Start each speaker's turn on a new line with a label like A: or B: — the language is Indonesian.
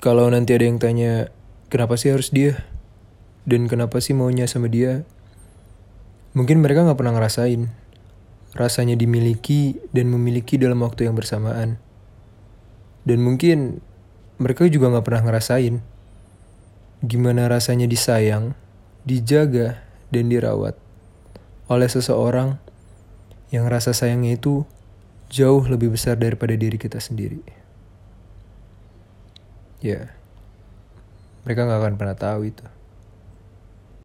A: Kalau nanti ada yang tanya, kenapa sih harus dia? Dan kenapa sih maunya sama dia? Mungkin mereka gak pernah ngerasain. Rasanya dimiliki dan memiliki dalam waktu yang bersamaan. Dan mungkin mereka juga gak pernah ngerasain. Gimana rasanya disayang, dijaga, dan dirawat oleh seseorang yang rasa sayangnya itu jauh lebih besar daripada diri kita sendiri. Ya, mereka gak akan pernah tahu itu.